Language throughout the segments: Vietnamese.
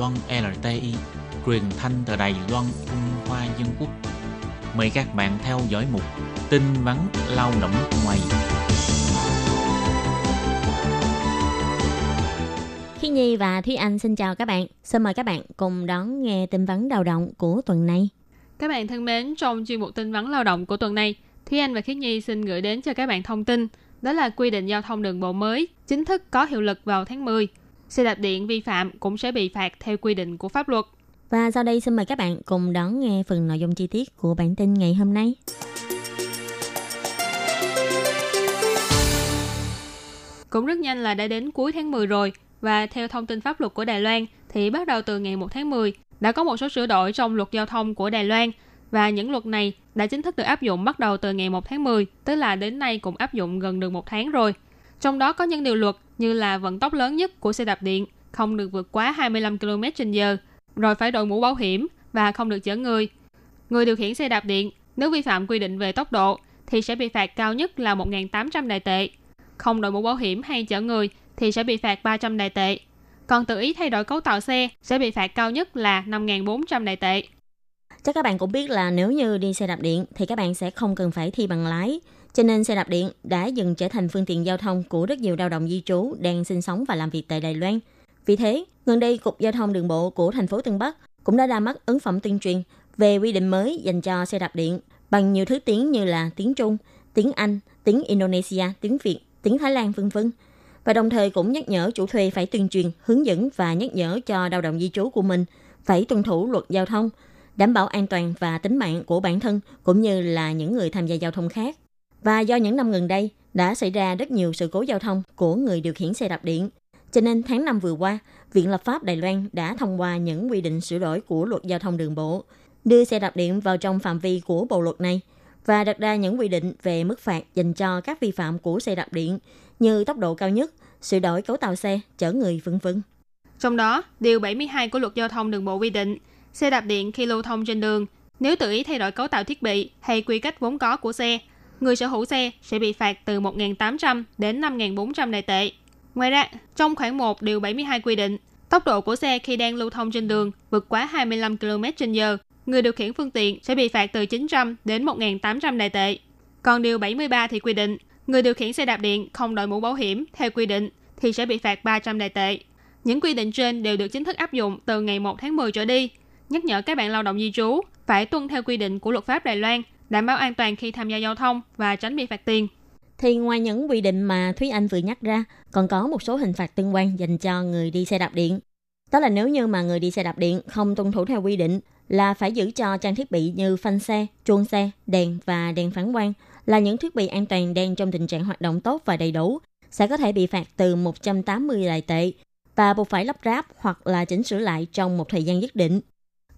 Loan LTI, truyền thanh từ Đài Loan, Trung Hoa Dân Quốc. Mời các bạn theo dõi mục tin vắn lao động ngoài. Khi Nhi và Thúy Anh xin chào các bạn. Xin mời các bạn cùng đón nghe tin vắn lao động của tuần này. Các bạn thân mến, trong chuyên mục tin vắn lao động của tuần này, Thúy Anh và Khiết Nhi xin gửi đến cho các bạn thông tin đó là quy định giao thông đường bộ mới chính thức có hiệu lực vào tháng 10. Xe đạp điện vi phạm cũng sẽ bị phạt theo quy định của pháp luật. Và sau đây xin mời các bạn cùng đón nghe phần nội dung chi tiết của bản tin ngày hôm nay. Cũng rất nhanh là đã đến cuối tháng 10 rồi và theo thông tin pháp luật của Đài Loan thì bắt đầu từ ngày 1 tháng 10 đã có một số sửa đổi trong luật giao thông của Đài Loan và những luật này đã chính thức được áp dụng bắt đầu từ ngày 1 tháng 10, tức là đến nay cũng áp dụng gần được một tháng rồi. Trong đó có những điều luật như là vận tốc lớn nhất của xe đạp điện, không được vượt quá 25 km h rồi phải đội mũ bảo hiểm và không được chở người. Người điều khiển xe đạp điện, nếu vi phạm quy định về tốc độ thì sẽ bị phạt cao nhất là 1.800 đại tệ. Không đội mũ bảo hiểm hay chở người thì sẽ bị phạt 300 đại tệ. Còn tự ý thay đổi cấu tạo xe sẽ bị phạt cao nhất là 5.400 đại tệ. Chắc các bạn cũng biết là nếu như đi xe đạp điện thì các bạn sẽ không cần phải thi bằng lái. Cho nên xe đạp điện đã dần trở thành phương tiện giao thông của rất nhiều lao động di trú đang sinh sống và làm việc tại Đài Loan. Vì thế, gần đây Cục Giao thông Đường bộ của thành phố Tân Bắc cũng đã ra mắt ứng phẩm tuyên truyền về quy định mới dành cho xe đạp điện bằng nhiều thứ tiếng như là tiếng Trung, tiếng Anh, tiếng Indonesia, tiếng Việt, tiếng Thái Lan vân vân. Và đồng thời cũng nhắc nhở chủ thuê phải tuyên truyền, hướng dẫn và nhắc nhở cho lao động di trú của mình phải tuân thủ luật giao thông, đảm bảo an toàn và tính mạng của bản thân cũng như là những người tham gia giao thông khác. Và do những năm gần đây đã xảy ra rất nhiều sự cố giao thông của người điều khiển xe đạp điện, cho nên tháng 5 vừa qua, Viện Lập pháp Đài Loan đã thông qua những quy định sửa đổi của luật giao thông đường bộ, đưa xe đạp điện vào trong phạm vi của bộ luật này và đặt ra những quy định về mức phạt dành cho các vi phạm của xe đạp điện như tốc độ cao nhất, sửa đổi cấu tạo xe, chở người vân vân. Trong đó, điều 72 của luật giao thông đường bộ quy định, xe đạp điện khi lưu thông trên đường, nếu tự ý thay đổi cấu tạo thiết bị hay quy cách vốn có của xe, người sở hữu xe sẽ bị phạt từ 1.800 đến 5.400 đại tệ. Ngoài ra, trong khoảng 1 điều 72 quy định, tốc độ của xe khi đang lưu thông trên đường vượt quá 25 km h người điều khiển phương tiện sẽ bị phạt từ 900 đến 1.800 đại tệ. Còn điều 73 thì quy định, người điều khiển xe đạp điện không đội mũ bảo hiểm theo quy định thì sẽ bị phạt 300 đại tệ. Những quy định trên đều được chính thức áp dụng từ ngày 1 tháng 10 trở đi, nhắc nhở các bạn lao động di trú phải tuân theo quy định của luật pháp Đài Loan, đảm bảo an toàn khi tham gia giao thông và tránh bị phạt tiền. Thì ngoài những quy định mà Thúy Anh vừa nhắc ra, còn có một số hình phạt tương quan dành cho người đi xe đạp điện. Đó là nếu như mà người đi xe đạp điện không tuân thủ theo quy định là phải giữ cho trang thiết bị như phanh xe, chuông xe, đèn và đèn phản quang là những thiết bị an toàn đang trong tình trạng hoạt động tốt và đầy đủ sẽ có thể bị phạt từ 180 đại tệ và buộc phải lắp ráp hoặc là chỉnh sửa lại trong một thời gian nhất định.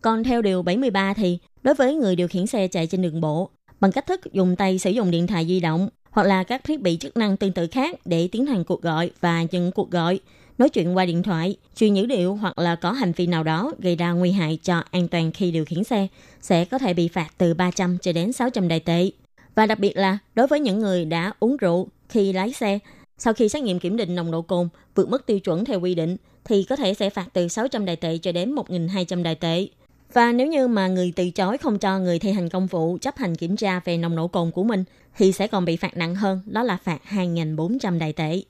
Còn theo điều 73 thì đối với người điều khiển xe chạy trên đường bộ bằng cách thức dùng tay sử dụng điện thoại di động hoặc là các thiết bị chức năng tương tự khác để tiến hành cuộc gọi và dừng cuộc gọi, nói chuyện qua điện thoại, truyền dữ liệu hoặc là có hành vi nào đó gây ra nguy hại cho an toàn khi điều khiển xe sẽ có thể bị phạt từ 300 cho đến 600 đại tệ. Và đặc biệt là đối với những người đã uống rượu khi lái xe, sau khi xét nghiệm kiểm định nồng độ cồn vượt mức tiêu chuẩn theo quy định thì có thể sẽ phạt từ 600 đại tệ cho đến 1.200 đại tệ. Và nếu như mà người từ chối không cho người thi hành công vụ chấp hành kiểm tra về nồng độ cồn của mình thì sẽ còn bị phạt nặng hơn, đó là phạt 2.400 đại tệ.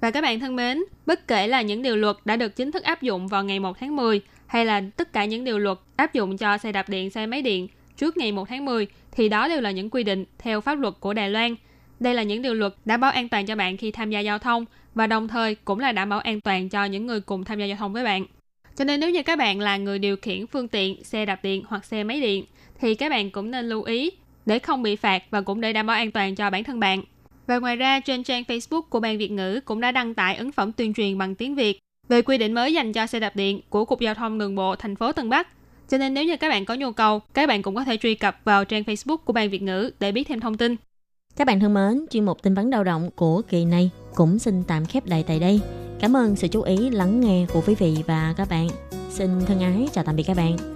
Và các bạn thân mến, bất kể là những điều luật đã được chính thức áp dụng vào ngày 1 tháng 10 hay là tất cả những điều luật áp dụng cho xe đạp điện, xe máy điện trước ngày 1 tháng 10 thì đó đều là những quy định theo pháp luật của Đài Loan. Đây là những điều luật đảm bảo an toàn cho bạn khi tham gia giao thông và đồng thời cũng là đảm bảo an toàn cho những người cùng tham gia giao thông với bạn. Cho nên nếu như các bạn là người điều khiển phương tiện, xe đạp điện hoặc xe máy điện thì các bạn cũng nên lưu ý để không bị phạt và cũng để đảm bảo an toàn cho bản thân bạn. Và ngoài ra, trên trang Facebook của Ban Việt ngữ cũng đã đăng tải ấn phẩm tuyên truyền bằng tiếng Việt về quy định mới dành cho xe đạp điện của Cục Giao thông Đường bộ thành phố Tân Bắc. Cho nên nếu như các bạn có nhu cầu, các bạn cũng có thể truy cập vào trang Facebook của Ban Việt ngữ để biết thêm thông tin. Các bạn thân mến, chuyên mục tin vấn đau động của kỳ này cũng xin tạm khép lại tại đây. Cảm ơn sự chú ý lắng nghe của quý vị và các bạn. Xin thân ái, chào tạm biệt các bạn.